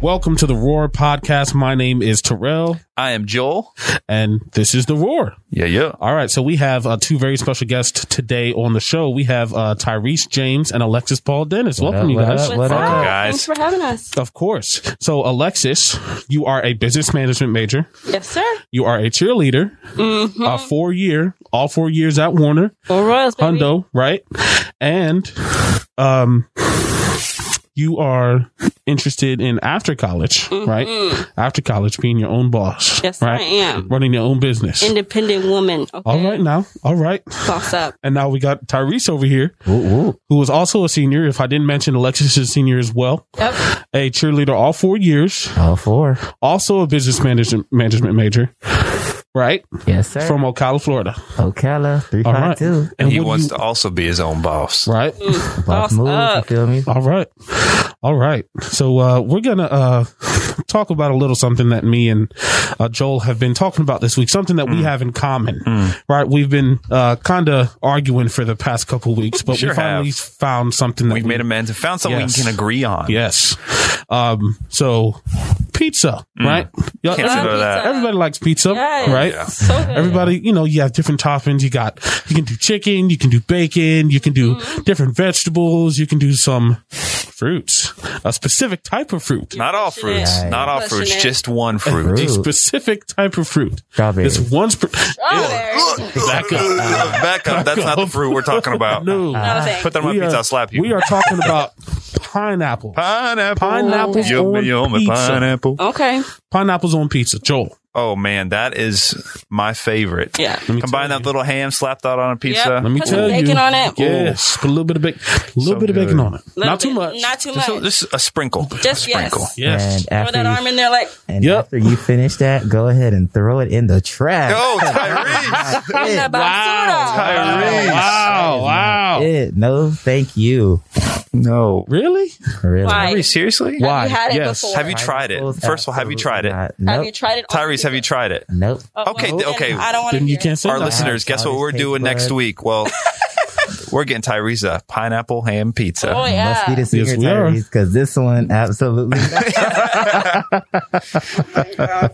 Welcome to the Roar podcast. My name is Terell, I am Joel. and this is the Roar. Yeah, yeah. All right, so we have uh, two very special guests today on the show. We have uh, Tyrese James and Alexis Paul Dennis. Welcome, up, you what guys. up? What up? up? guys? Thanks for having us. Of course. So, Alexis, you are a business management major. Yes, sir. You are a cheerleader, Mm-hmm. a four year, all four years at Warner, Go Royals, baby. Hundo, right? And um, you are interested in after college, right? After college, being your own boss, Mm-hmm. Yes, right? I am. Running your own business. Independent woman. Okay. All right, now, all right. Boss up. And now we got Tyrese over here, Ooh, ooh. who was also a senior. If I didn't mention, Alexis is a senior as well. Yep. A cheerleader all four years, All four. also a business management management major, right? Yes, sir. From Ocala, Florida. Ocala, All right. 352. And he wants you- to also be his own boss. right. Boss Boss move, up. you feel me? All right. All right. So uh, we're going to uh, talk about a little something that me and uh, Joel have been talking about this week, something that Mm. we have in common. Right. We've been uh, kind of arguing for the past couple weeks, but Sure we finally have. found something that We've we, made amends and found something Yes. we can agree on. Yes. Um, so pizza, right? Y'all- Mm. Can't say no that. Everybody likes pizza, Yes. right? Yeah. So good. Everybody, you know, you have different toppings. You got, you can do chicken, you can do bacon, you can do Mm-hmm. different vegetables, you can do some fruits, a specific type of fruit. Not all Pushing fruits. it. Not all fruits. it. Just one fruit. A specific type of fruit. Strawberry. It's one. Sp- Strawberry. back up. Back up. That's not the fruit we're talking about. No. Oh, no. Put that on my We pizza. are- I'll slap you. We are talking about pineapple. pineapple. Pineapples Yummy, on yummy pizza. pineapple. Okay. Pineapples on pizza. Joel. Oh man, that is my favorite. Yeah. me Combine tell that little ham, slap that on a pizza. Yep. Let me Put tell some you. bacon on it. Yes. Put a little bit of bacon. A little So bit of bacon on it. Little Not too much. Not too Just a, much. just a sprinkle. Just a sprinkle. yes. Yes. And Throw after, that you, arm in there like and Yep. after you finish that, go ahead and throw it in the trash. Oh, Tyrese. in the basura. Tyrese. Wow. Wow. It. No, thank you. No. Really? Really. Why? Tyrese, seriously? Why? Have you had it Yes. before? Have you tried it? First of all, have you tried it? Have you tried it? Tyrese, have you tried it? Nope. Oh, Okay, well, okay. I don't want to you can't say Our that. listeners, guess what we're doing next week? Well, we're getting Tyrese a pineapple ham pizza. Oh yeah. Must be the secret we. Tyrese because this one absolutely not.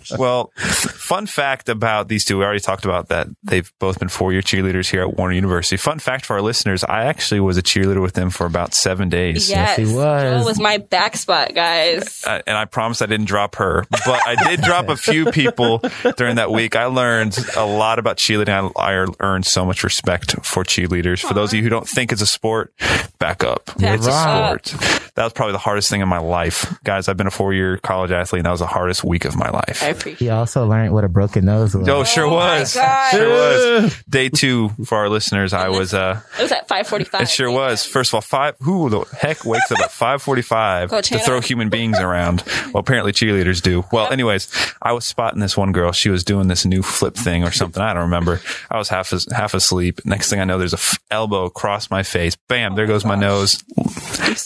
Well, fun fact about these two, we already talked about that. They've both been four year cheerleaders here at Warner University. Fun fact for our listeners, I actually was a cheerleader with them for about seven days. Yes, he was. Joel was my back spot, guys. Uh, and I promise I didn't drop her, but I did drop a few people during that week. I learned a lot about cheerleading. I, I earned so much respect for cheerleaders. For those of you who don't think it's a sport, back up. Back it's a sport. That was probably the hardest thing in my life. Guys, I've been a four year college athlete and that was the hardest week of my life. I appreciate. he also learned what a broken nose was. Oh, sure Oh was. Sure was. Day two for our listeners. I was, uh, It was at five forty-five. it sure was. First of all, five, who the heck wakes up at 545 to Hannah. throw human beings around? Well, apparently cheerleaders do. Well, anyways, I was spotting this one girl. She was doing this new flip thing or something. I don't remember. I was half, as, half asleep. Next thing I know, there's a f- elbow across my face. Bam. There goes my oh nose.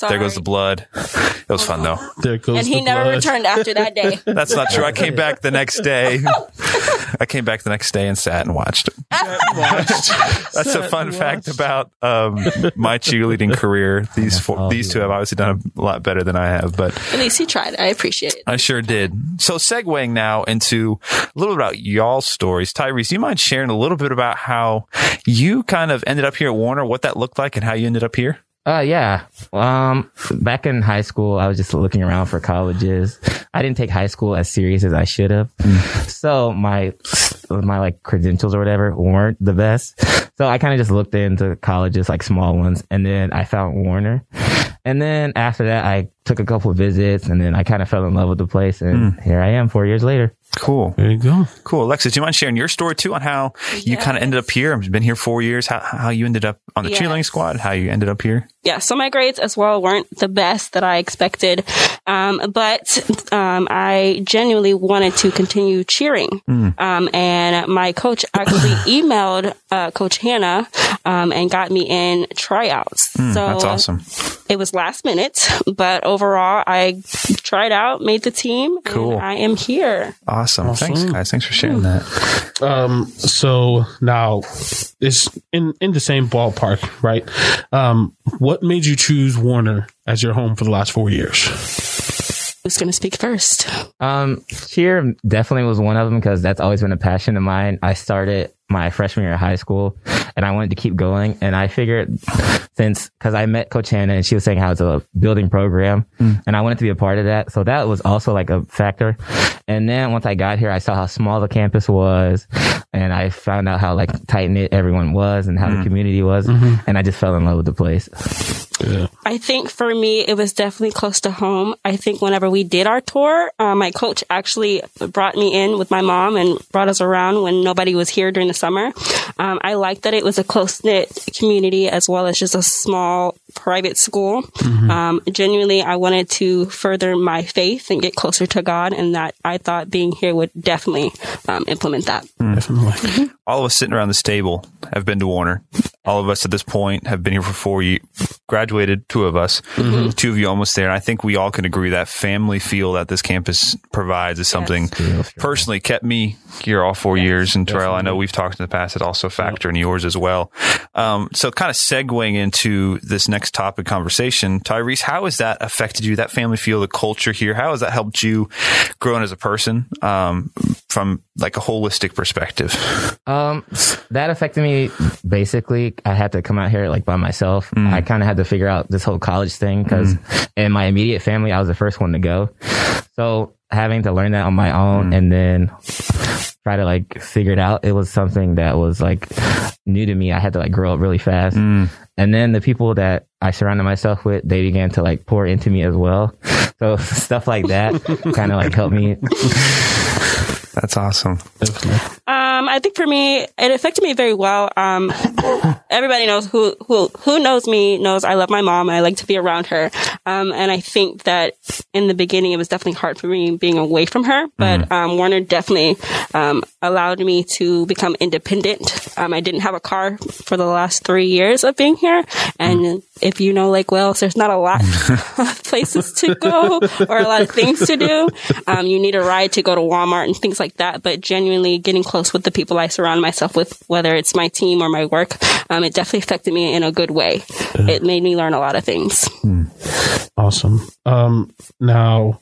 There goes the blood. It was fun though. There goes and he the never blood. returned after that day. That's not true. I came back the next day. I came back the next day and sat and watched it. That's a fun fact about um, my cheerleading career. These four, these two have obviously done a lot better than I have, but At least he tried. I appreciate it. I sure did. So segueing now into a little bit about y'all's stories. Tyrese, do you mind sharing a little bit about how you kind of ended up here at Warner, what that looked like and how you ended up here? Uh, yeah. Um, back in high school, I was just looking around for colleges. I didn't take high school as serious as I should have. So my, my like credentials or whatever weren't the best. So I kind of just looked into colleges, like small ones, and then I found Warner. And then after that, I took a couple of visits and then I kind of fell in love with the place. And hmm. here I am four years later. Cool. There you go. Cool. Alexis, do you mind sharing your story too on how you kind of ended up here? I've been here four years. How, how you ended up on the Yes. cheerleading squad, how you ended up here? yeah, so my grades as well weren't the best that I expected. Um, but um, I genuinely wanted to continue cheering. Um, and my coach actually emailed uh, Coach Hannah um, and got me in tryouts. so That's awesome. it was last minute, but overall, I tried out, made the team, Cool. and I am here. Awesome. Thanks, guys. Thanks for sharing that. Um, so now it's in, in the same ballpark, right? Um, what made you choose Warner as your home for the last four years? Who's going to speak first? Um, cheer definitely was one of them because that's always been a passion of mine. I started my freshman year of high school and I wanted to keep going. And I figured since, cause I met Coach Hannah and she was saying how it's a building program mm. and I wanted to be a part of that. So that was also like a factor. And then once I got here, I saw how small the campus was and I found out how like tight knit everyone was and how the mm. community was. Mm-hmm. And I just fell in love with the place. Yeah. I think for me, it was definitely close to home. I think whenever we did our tour, uh, my coach actually brought me in with my mom and brought us around when nobody was here during the summer. Um, I liked that it was a close knit community as well as just a small private school. Um, genuinely, I wanted to further my faith and get closer to God, and that I thought being here would definitely um, implement that. Definitely. all of us sitting around this table have been to Warner. All of us at this point have been here for four years, graduated, two of us, two of you almost there. And I think we all can agree that family feel that this campus provides is something personally kept me here all four years. And Terell, I know we've talked in the past, it also factor in yours as well. Um, so kind of segueing into this next topic conversation, Tyrese, how has that affected you? That family feel, the culture here, how has that helped you growing as a person, um, from like a holistic perspective? Um, that affected me. Basically, I had to come out here like by myself. Mm. I kind of had to figure out this whole college thing because mm. in my immediate family, I was the first one to go. So having to learn that on my own mm. and then try to like figure it out, it was something that was like new to me. I had to like grow up really fast. And then the people that I surrounded myself with, they began to like pour into me as well. So stuff like that kind of like helped me. That's awesome. Um, I think for me, it affected me very well. Um, everybody knows who, who, who knows me knows I love my mom. I like to be around her. Um, and I think that in the beginning, it was definitely hard for me being away from her, but, um, Warner definitely, um, allowed me to become independent. Um, I didn't have a car for the last three years of being here. And if you know Lake Wales, there's not a lot of places to go or a lot of things to do. Um, you need a ride to go to Walmart and things like that. But genuinely getting close with the people I surround myself with, whether it's my team or my work, um, it definitely affected me in a good way. It made me learn a lot of things. Awesome. Um, now,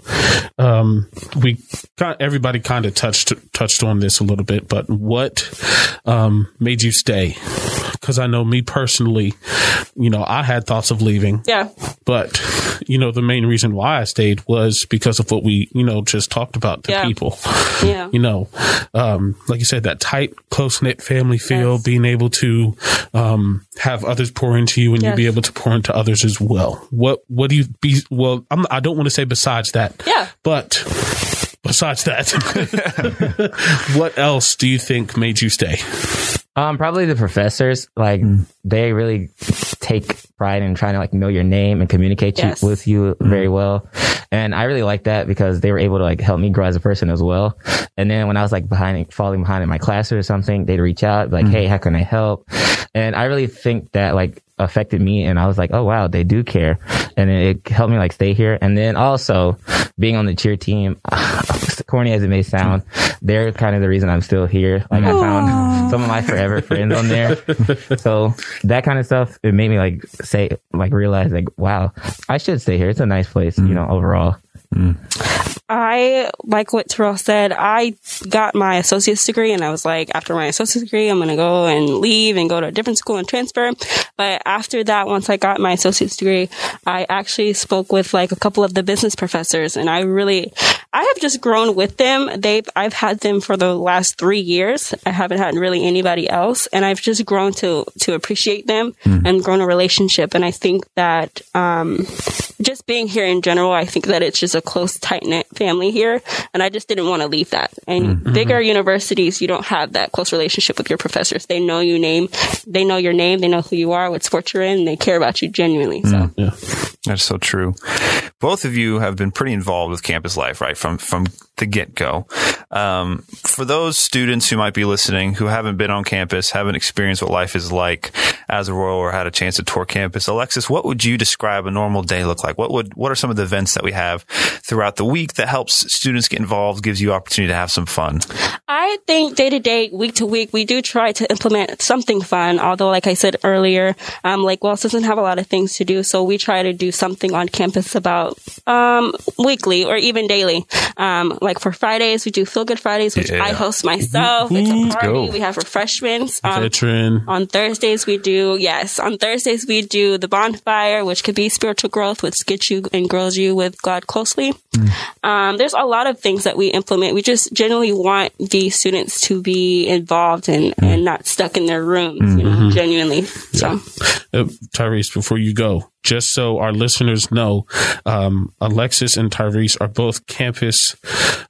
um, we got everybody kind of touched touched on this a little bit, but what um, made you stay? Because I know me personally, you know, I had thoughts of leaving, Yeah. but you know, the main reason why I stayed was because of what we, you know, just talked about to Yeah. people. Yeah. You know, um, like you said, that tight, close knit family feel, Yes. being able to um, have others pour into you and you be able to pour into others as well. What what do you be? Well, I'm, I don't want to say besides that. Yeah. But besides that, what else do you think made you stay? Um, probably the professors. Like hmm. they really take pride in trying to like know your name and communicate Yes. you, with you hmm. very well. And I really like that because they were able to like help me grow as a person as well. And then when I was like behind, falling behind in my class or something, they'd reach out like, hmm. Hey, how can I help? And I really think that like affected me. And I was like, Oh wow, they do care. And it it helped me like stay here. And then also being on the cheer team, corny as it may sound, they're kind of the reason I'm still here. Like I found some of my forever friends on there. So that kind of stuff, it made me like say, like realize like, wow, I should stay here. It's a nice place, you mm. know, overall. I like what Terell said. I got my associate's degree and I was like, after my associate's degree, I'm going to go and leave and go to a different school and transfer. But after that, once I got my associate's degree, I actually spoke with like a couple of the business professors and I really, I have just grown with them. They've, I've had them for the last three years. I haven't had really anybody else and I've just grown to, to appreciate them and grown a relationship. And I think that, um, just being here in general, I think that it's just a close, tight knit family here. And I just didn't want to leave that. And mm-hmm. bigger universities, you don't have that close relationship with your professors. They know you name, they know your name, they know who you are, what sport you're in, they care about you genuinely. So mm, Yeah. That's so true. Both of you have been pretty involved with campus life, right? From from the get go. Um, for those students who might be listening who haven't been on campus, haven't experienced what life is like as a Royal or had a chance to tour campus, Alexis, what would you describe a normal day look like? What would, what are some of the events that we have throughout the week that helps students get involved, gives you opportunity to have some fun? I think day to day, week to week, we do try to implement something fun. Although, like I said earlier, um, Lake Wales doesn't have a lot of things to do, so we try to do something on campus about um, weekly or even daily. Um, like for Fridays, we do Feel Good Fridays, which Yeah. I host myself. It's a party. We have refreshments. Um, Veteran. on Thursdays, we do, yes, on Thursdays, we do the bonfire, which could be spiritual growth, which gets you and grows you with God closely. Um, there's a lot of things that we implement. We just generally want the students to be involved and, and not stuck in their rooms, you know, genuinely. So, Uh, Tyrese, before you go, just so our listeners know, um, Alexis and Tyrese are both campus,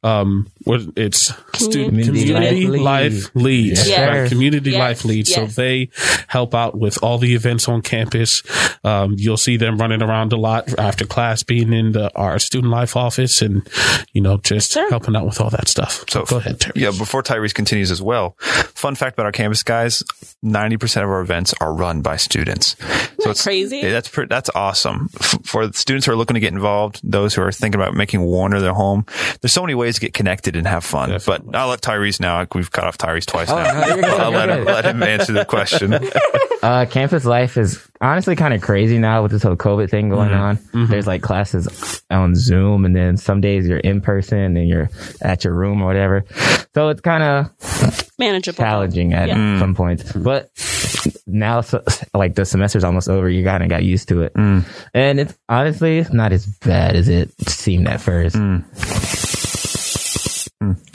um, what it's student Community community life life leads, Yes. right? Community Yes. life leads. So they help out with all the events on campus. Um, you'll see them running around a lot after class, being in the, our student life office and, you know, just Sure. helping out with all that stuff. So go ahead, Tyrese. Yeah, before Tyrese continues as well, fun fact about our campus guys: ninety percent of our events are run by students. So that crazy? Yeah, that's pre- that's awesome F- for the students who are looking to get involved. Those who are thinking about making Warner their home. There's so many ways to get connected and have fun. Definitely. But I'll let Tyrese now. We've cut off Tyrese twice Oh, now. no, good, I'll let him, let him answer the question. Uh, campus life is honestly kind of crazy now with this whole COVID thing going mm-hmm. on. Mm-hmm. There's like classes on Zoom, and then some days you're in person and you're at your room or whatever. So it's kind of manageable. challenging at Yeah. some points. Mm. But now, so, like the semester's almost over, you kind of got used to it, mm. and it's honestly not as bad as it seemed at first. Mm.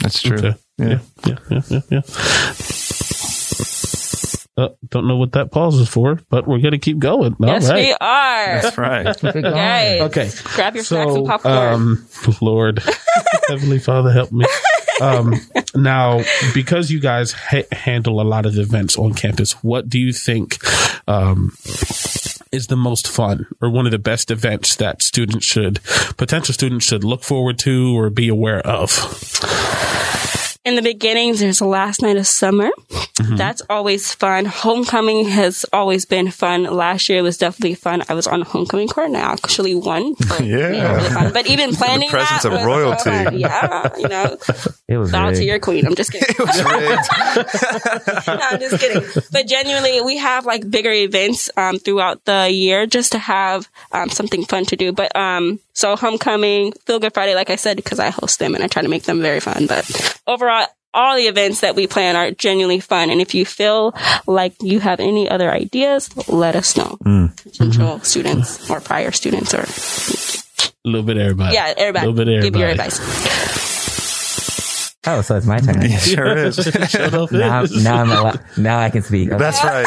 That's true. Okay. Yeah. Yeah. Yeah. Yeah. yeah. Uh, don't know what that pause is for, but we're going to keep going. All Yes, right. we are. That's right. Keep. Guys, Okay. grab your snacks and popcorn. um, Lord, Heavenly Father, help me. Um, now, because you guys ha- handle a lot of events on campus, what do you think um, is the most fun or one of the best events that students should, potential students should look forward to or be aware of? In the beginnings, there's the last night of summer. Mm-hmm. That's always fun. Homecoming has always been fun. Last year was definitely fun. I was on homecoming court and I actually won. So, Yeah. you know, really fun. But even planning presence that of was royalty. fun. Yeah, you know, It was bow to your queen. I'm just kidding. It was no, I'm just kidding. But genuinely, we have like bigger events um, throughout the year just to have um, something fun to do. But um, so homecoming, Feel Good Friday, like I said, because I host them and I try to make them very fun. But overall, all the events that we plan are genuinely fun. And if you feel like you have any other ideas, let us know. Hmm. Potential mm-hmm. students or prior students or A little bit everybody. yeah, everybody. A little bit of Give your advice. Oh, so it's my turn. It sure is. now, now I'm allo- now I can speak. Okay. That's right.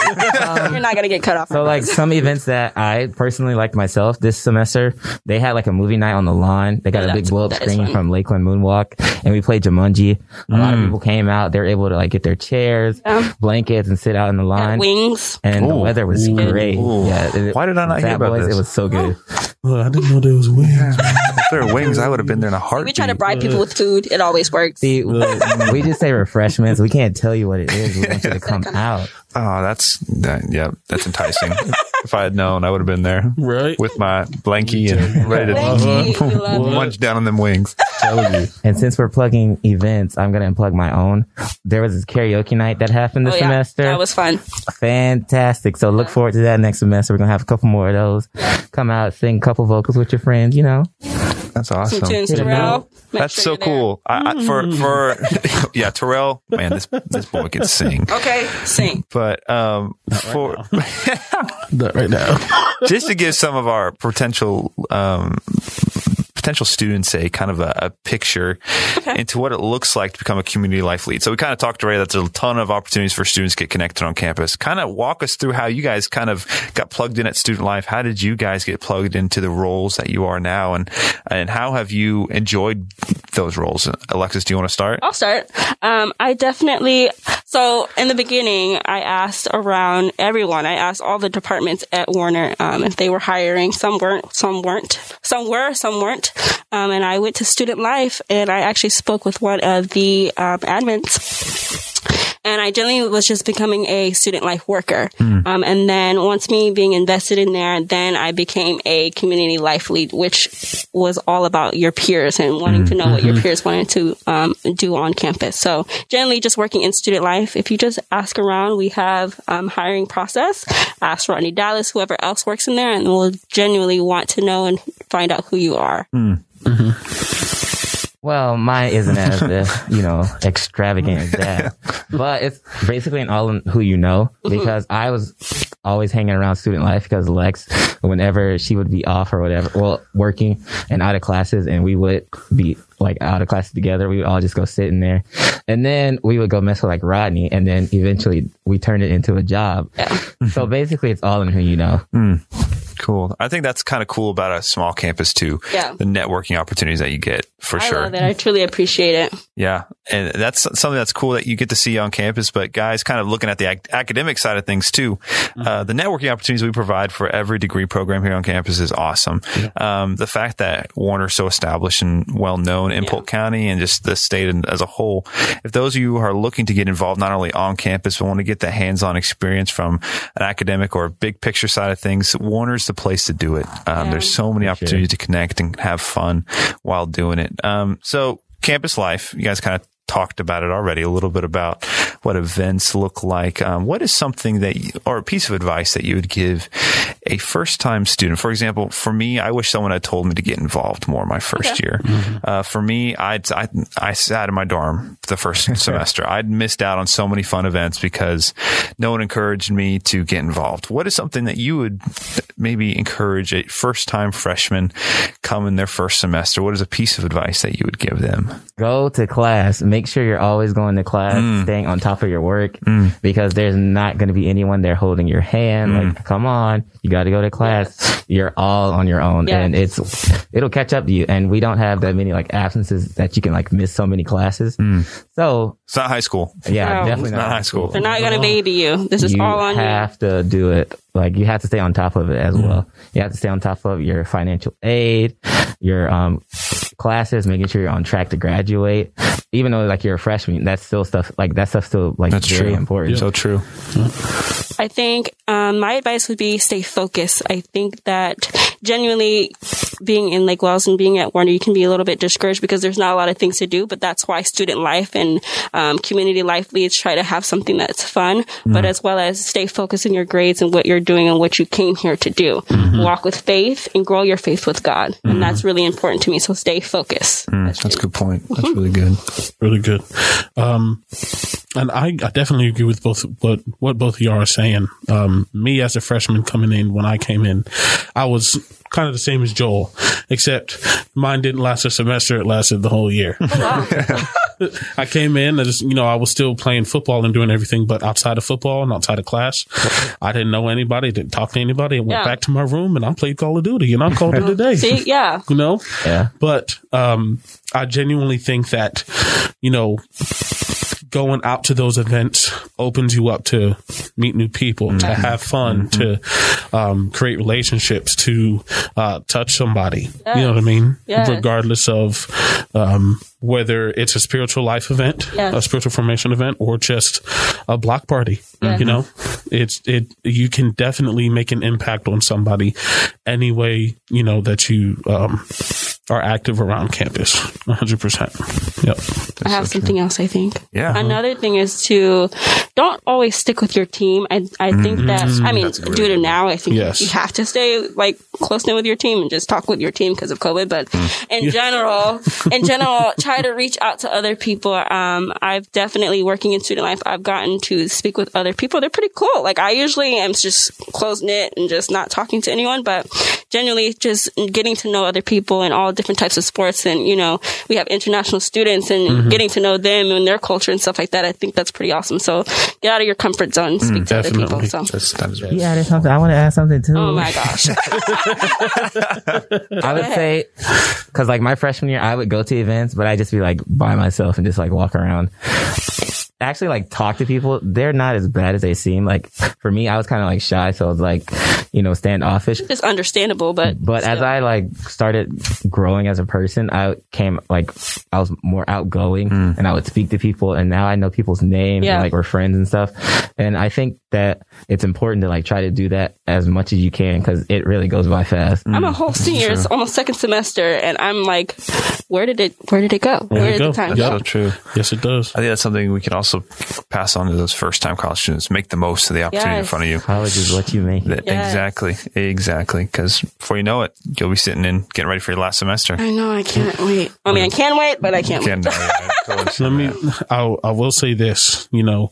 You're not gonna get cut off. So like some events that I personally liked myself this semester, they had like a movie night on the lawn. They got Oh, a big blow up screen from Lakeland Moonwalk and we played Jumanji. A lot of Mm. people came out. They were able to like get their chairs, Yeah. blankets and sit out in the lawn. wings. And the weather was Ooh. great. Ooh. Yeah. it- Why did I not hear Fat about Boys, this? It was so good. Well, I didn't know there was wings. if there were wings, I would have been there in a heartbeat. We try to bribe people with food. It always works. See, we just say refreshments. We can't tell you what it is. We want you to come out. Oh, that's that, yeah, that's enticing. if I had known, I would have been there Right. with my blankie and ready Thank to you. We munch down on them wings. you. And since we're plugging events, I'm going to unplug my own. There was this karaoke night that happened this Oh, yeah. semester. That was fun. fantastic. So look forward to that next semester. We're going to have a couple more of those. Come out, sing a couple vocals with your friends, you know. That's Some awesome. tunes, Terell. That's sure so cool. I, I, for for yeah, Terell, man, this this boy can sing. Okay, sing. But um, for Not right now. just to give some of our potential um, potential students a kind of a, a picture into what it looks like to become a community life lead. So we kind of talked already that there's a ton of opportunities for students to get connected on campus. Kind of walk us through how you guys kind of got plugged in at student life. How did you guys get plugged into the roles that you are now, and and how have you enjoyed those roles? Alexis, do you want to start? I'll start. Um, I definitely, So in the beginning, I asked around everyone. I asked all the departments at Warner um, if they were hiring. Some weren't. Some weren't. Some were. Some weren't. Um, and I went to Student Life, and I actually spoke with one of the um, admins and I generally was just becoming a student life worker. Mm. Um, and then once me being invested in there, then I became a community life lead, which was all about your peers and wanting mm. to know mm-hmm. what your mm-hmm. peers wanted to um, do on campus. So generally, just working in student life. If you just ask around, we have um, hiring process. Ask Rodney Dallas, whoever else works in there, and we'll genuinely want to know and find out who you are. Mm. Mm-hmm. Well, mine isn't as uh, you know extravagant as that, but it's basically an all in who you know because I was always hanging around student life because Lex, whenever she would be off or whatever, well, working and out of classes, and we would be like out of classes together, we would all just go sit in there, and then we would go mess with like Rodney, and then eventually we turned it into a job. Yeah. so basically, it's all in who you know. Mm. Cool. I think that's kind of cool about a small campus too. Yeah. The networking opportunities that you get for I sure. Love it. I truly appreciate it. Yeah. And that's something that's cool that you get to see on campus. But guys, kind of looking at the ac- academic side of things too, mm-hmm. uh, the networking opportunities we provide for every degree program here on campus is awesome. Yeah. Um, the fact that Warner's so established and well known in yeah. Polk County and just the state as a whole, if those of you who are looking to get involved not only on campus, but want to get the hands-on experience from an academic or big picture side of things, Warner's the place to do it. Um, yeah, there's so many opportunities sure. to connect and have fun while doing it. Um, so campus life, you guys kind of talked about it already a little bit about what events look like. Um, what is something that, you, or a piece of advice that you would give a first time student? For example, for me, I wish someone had told me to get involved more my first okay. year. Mm-hmm. Uh, for me, I'd, I, I sat in my dorm the first semester. I'd missed out on so many fun events because no one encouraged me to get involved. What is something that you would maybe encourage a first time freshman come in their first semester? What is a piece of advice that you would give them? Go to class make sure you're always going to class, mm. staying on top of your work, mm. because there's not going to be anyone there holding your hand. Mm. Like, come on, you got to go to class. You're all on your own, yeah. and it's it'll catch up to you. And we don't have that many like absences that you can like miss so many classes. Mm. So it's not high school. Yeah, no, definitely not, not, high school. They're not going to baby you. This is you all on you. You have to do it. Like you have to stay on top of it as mm. well. You have to stay on top of your financial aid, your um classes, making sure you're on track to graduate. Even though like you're a freshman, that's still stuff like that stuff still like that's very true. important. Yeah. So true. I think um, my advice would be stay focused. I think that genuinely being in Lake Wales and being at Warner, you can be a little bit discouraged because there's not a lot of things to do. But that's why student life and um, community life leads try to have something that's fun, mm-hmm. but as well as stay focused in your grades and what you're doing and what you came here to do. Mm-hmm. Walk with faith and grow your faith with God, mm-hmm. and that's really important to me. So stay focused. Mm, that's, that's a good point. That's really good. Really good. Um, and I, I, definitely agree with both what what both of y'all are saying. Um, me as a freshman coming in when I came in, I was kind of the same as Joel, except mine didn't last a semester; it lasted the whole year. I came in, as you know, I was still playing football and doing everything, but outside of football and outside of class, I didn't know anybody, didn't talk to anybody. I went yeah. back to my room and I played Call of Duty, and I'm called it a day. See, yeah, you know, yeah. But um, I genuinely think that, you know going out to those events opens you up to meet new people, mm-hmm. to have fun, mm-hmm. to um, create relationships, to uh, touch somebody. Yes. You know what I mean? Yes. Regardless of um, whether it's a spiritual life event, yes. a spiritual formation event, or just a block party. You know, it's it. You can definitely make an impact on somebody any way you know that you um, are active around campus. 100. percent Yep. I have so something true. else. I think. Yeah. Another thing is to don't always stick with your team. I I think mm-hmm. that I mean due to now, I think yes. you have to stay like close knit with your team and just talk with your team because of COVID. But mm. in yeah. general, in general, try to reach out to other people. Um, I've definitely working in student life. I've gotten to speak with other people. They're pretty cool. Like I usually am just close knit and just not talking to anyone, but generally just getting to know other people and all different types of sports. And you know, we have international students and mm-hmm. getting to know them and their culture and stuff like that. I think that's pretty awesome. So get out of your comfort zone, and speak mm, to other people. So that's, that's right. yeah, there's something I want to add something too. Oh my gosh. I would say because like my freshman year, I would go to events, but I'd just be like by myself and just like walk around. Actually like talk to people, they're not as bad as they seem. Like for me, I was kind of like shy, so I was like, you know, standoffish. It's understandable, but But as. I like started growing as a person, I came like I was more outgoing mm. and I would speak to people and now I know people's names Yeah. and like we're friends and stuff. And I think that it's important to like try to do that as much as you can because it really goes by fast. I'm a whole senior. It's almost second semester, and I'm like, where did it? Where did it go? Where you did go. the time Yep. go? So true. Yes, it does. I think that's something we can also pass on to those first time college students. Make the most of the opportunity in front of you. College is what you make Yes. Exactly. Exactly. Because before you know it, you'll be sitting in getting ready for your last semester. I know. I can't wait. I mean, I can wait, but I can't. Again, wait. no, yeah, I totally see Let me. I I will say this. You know,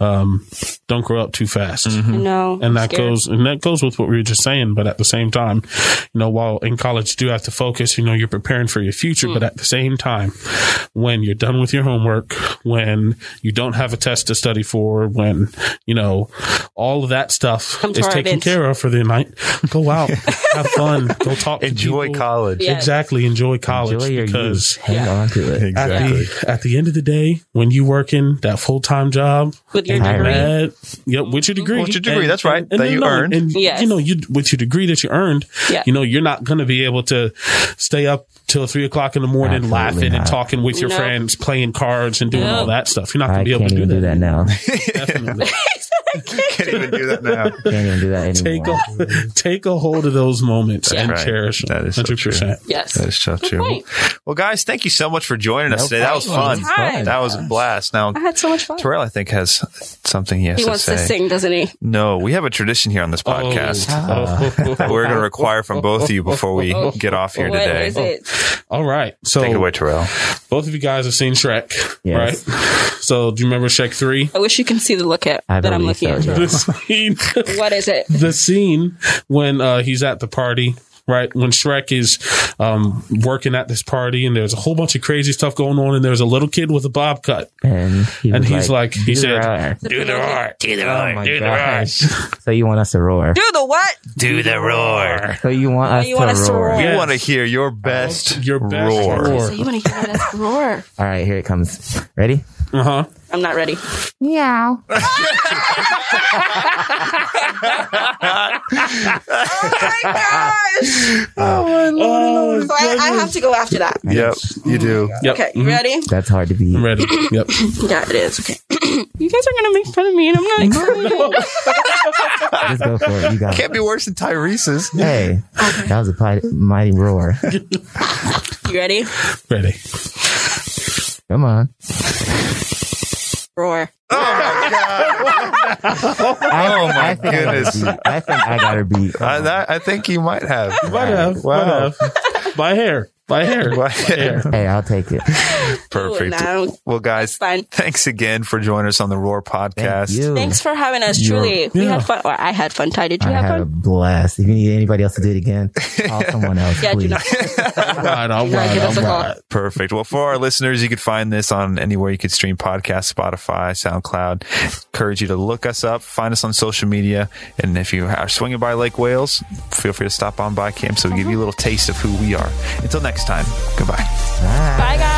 um, don't grow up too fast. Mm-hmm. No, and that goes and that goes with what we were just saying but at the same time you know while in college you do have to focus you know you're preparing for your future but mm. at the same time when you're done with your homework when you don't have a test to study for when you know all of that stuff Come to is taken care of for the night go out have fun go talk to Enjoy people. college. Yeah. exactly enjoy college Enjoy your because youth. Hang on to it. at Exactly. the, at the end of the day, when you working that full time job, with your degree. Mad, yep, with your degree. With your degree, that's right, and that you no, earned. And, Yes. you know, you, with your degree that you earned, Yeah. you know, you're not going to be able to stay up till three o'clock in the morning Absolutely laughing and talking with your No. friends, playing cards and doing No. all that stuff. You're not going I to be able to do that. do that now. Definitely. Can't even do that now. Can't even do that anymore. take a, take a hold of those moments and Right. cherish them. That is so 100%. Yes. That is so true. point. Well, guys, thank you so much for joining us today. That was fun. problem. That was a blast. Now, I had so much fun. Terell, I think, has something he has He to wants say. to sing, doesn't he? No, we have a tradition here on this oh. podcast Oh. Ah. that we're going to require from both of you before we get off here What today. is it? All right. So Take it away, Terell. both of you guys have seen Shrek, Yes. right? So do you remember Shrek 3? I wish you can see the look at I that I'm looking so, at. The scene, What is it? the scene when uh, he's at the party, right? When Shrek is um, working at this party and there's a whole bunch of crazy stuff going on and there's a little kid with a bob cut. And, he And he's like, he "Do the said, roar." do the roar, do the Oh roar, my do the roar. So you want us to roar? Do the what? Do the roar. So you want us you to want us to roar? roar? We Yes. want to hear your best, Your best roar. roar. So you want to hear us roar? All right, here it comes. Ready? Uh huh. I'm not ready. Meow. Oh, my gosh! Oh, oh my lord! So I, I have to go after that. Yep, you do. Yep. Okay, you ready? That's hard to beat. I'm ready. Yep. Yeah, it is. Okay. you guys are gonna make fun of me, and I'm not excited. Just go for it. You got. Can't be worse than Tyrese's. Hey, that was a pi- mighty roar. You ready? Ready. Come on. Roar. Oh, I, Oh, my I think I got goodness. her. I think I gotta be. I, that, I think you might have. Might have. Wow. Might have. By hair. By hair. By By hair. Hey, I'll take it. Perfect. Now, Well, guys, fine. thanks again for joining us on the Roar Thank podcast. you. Thanks for having us. Truly, we had fun. Or I had fun. Ty, did you I have had a fun? blast. If you need anybody else to do it again, call someone else, Yeah, do please. not. All right. All You gotta right. give us a All call. right. Perfect. Well, for our listeners, you could find this on anywhere you could stream podcasts, Spotify, SoundCloud. Encourage you to look us up, find us on social media. And if you are swinging by Lake Wales, feel free to stop on by camp so we give you a little taste of who we are. Until next time, goodbye. Bye. Bye, guys.